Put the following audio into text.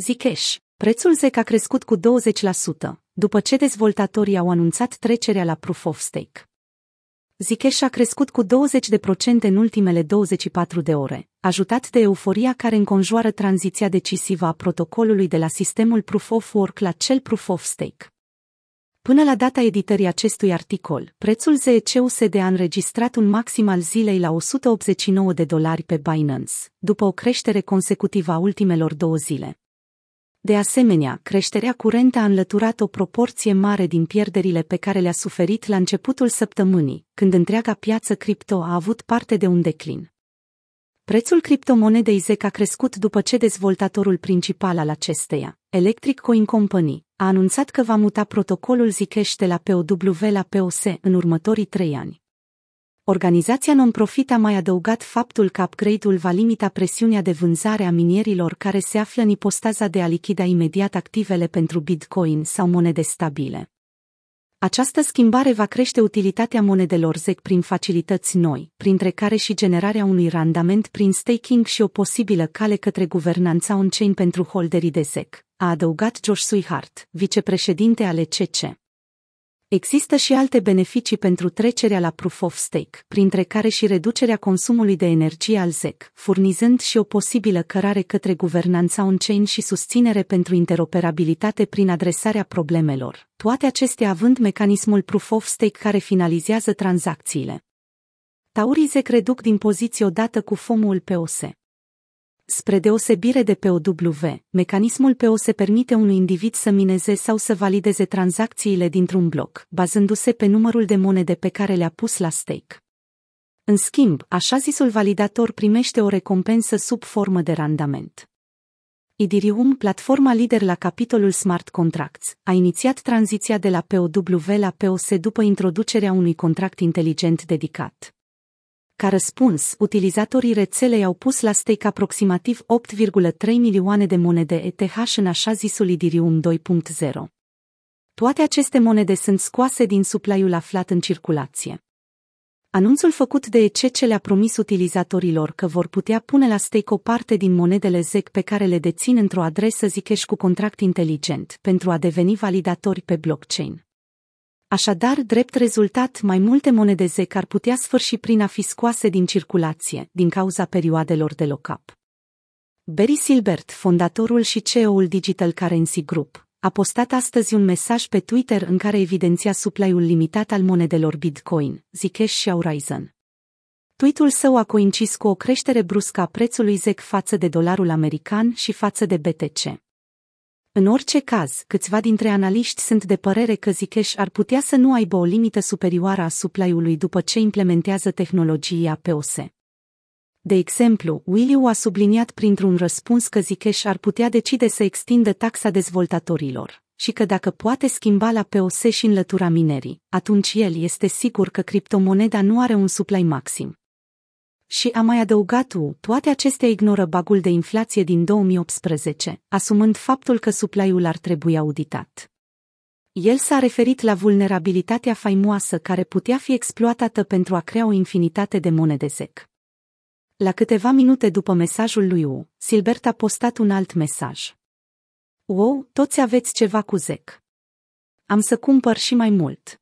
Zcash. Prețul ZEC a crescut cu 20%, după ce dezvoltatorii au anunțat trecerea la Proof of Stake. Zcash a crescut cu 20% în ultimele 24 de ore, ajutat de euforia care înconjoară tranziția decisivă a protocolului de la sistemul Proof of Work la cel Proof of Stake. Până la data editării acestui articol, prețul ZECUSD a înregistrat un maxim al zilei la 189 de dolari pe Binance, după o creștere consecutivă a ultimelor două zile. De asemenea, creșterea curentă a înlăturat o proporție mare din pierderile pe care le-a suferit la începutul săptămânii, când întreaga piață cripto a avut parte de un declin. Prețul criptomonedei ZEC a crescut după ce dezvoltatorul principal al acesteia, Electric Coin Company, a anunțat că va muta protocolul Zcash de la POW la POS în următorii trei ani. Organizația non-profit a mai adăugat faptul că upgrade-ul va limita presiunea de vânzare a minierilor care se află în ipostaza de a lichida imediat activele pentru Bitcoin sau monede stabile. Această schimbare va crește utilitatea monedelor ZEC prin facilități noi, printre care și generarea unui randament prin staking și o posibilă cale către guvernanța on-chain pentru holderii de ZEC, a adăugat Josh Suihart, vicepreședinte ale CC. Există și alte beneficii pentru trecerea la Proof of Stake, printre care și reducerea consumului de energie al ZEC, furnizând și o posibilă cărare către guvernanța on-chain și susținere pentru interoperabilitate prin adresarea problemelor, toate acestea având mecanismul Proof of Stake care finalizează tranzacțiile. Taurii ZEC reduc din poziție odată cu FOMul POS. Spre deosebire de POW, mecanismul POS permite unui individ să mineze sau să valideze tranzacțiile dintr-un bloc, bazându-se pe numărul de monede pe care le-a pus la stake. În schimb, așa zisul validator primește o recompensă sub formă de randament. Idirium, platforma lider la capitolul Smart Contracts, a inițiat tranziția de la POW la POS după introducerea unui contract inteligent dedicat. Ca răspuns, utilizatorii rețelei au pus la stake aproximativ 8,3 milioane de monede ETH în așa zisul Idirium 2.0. Toate aceste monede sunt scoase din suplaiul aflat în circulație. Anunțul făcut de ECC le-a promis utilizatorilor că vor putea pune la stake o parte din monedele ZEC pe care le dețin într-o adresă Zcash cu contract inteligent pentru a deveni validatori pe blockchain. Așadar, drept rezultat, mai multe monede ZEC ar putea sfârși prin a fi scoase din circulație, din cauza perioadelor de lock-up. Barry Silbert, fondatorul și CEO-ul Digital Currency Group, a postat astăzi un mesaj pe Twitter în care evidenția suplaiul limitat al monedelor Bitcoin, Zcash și Horizon. Tweetul său a coincis cu o creștere bruscă a prețului ZEC față de dolarul american și față de BTC. În orice caz, câțiva dintre analiști sunt de părere că Zcash ar putea să nu aibă o limită superioară a supply-ului după ce implementează tehnologia POS. De exemplu, Williu a subliniat printr-un răspuns că Zcash ar putea decide să extindă taxa dezvoltatorilor și că dacă poate schimba la POS și înlătura minerii, atunci el este sigur că criptomoneda nu are un supply maxim. Și a mai adăugat U, toate acestea ignoră bagul de inflație din 2018, asumând faptul că supply-ul ar trebui auditat. El s-a referit la vulnerabilitatea faimoasă care putea fi exploatată pentru a crea o infinitate de monede ZEC. La câteva minute după mesajul lui U, Silbert a postat un alt mesaj. Wow, toți aveți ceva cu ZEC. Am să cumpăr și mai mult.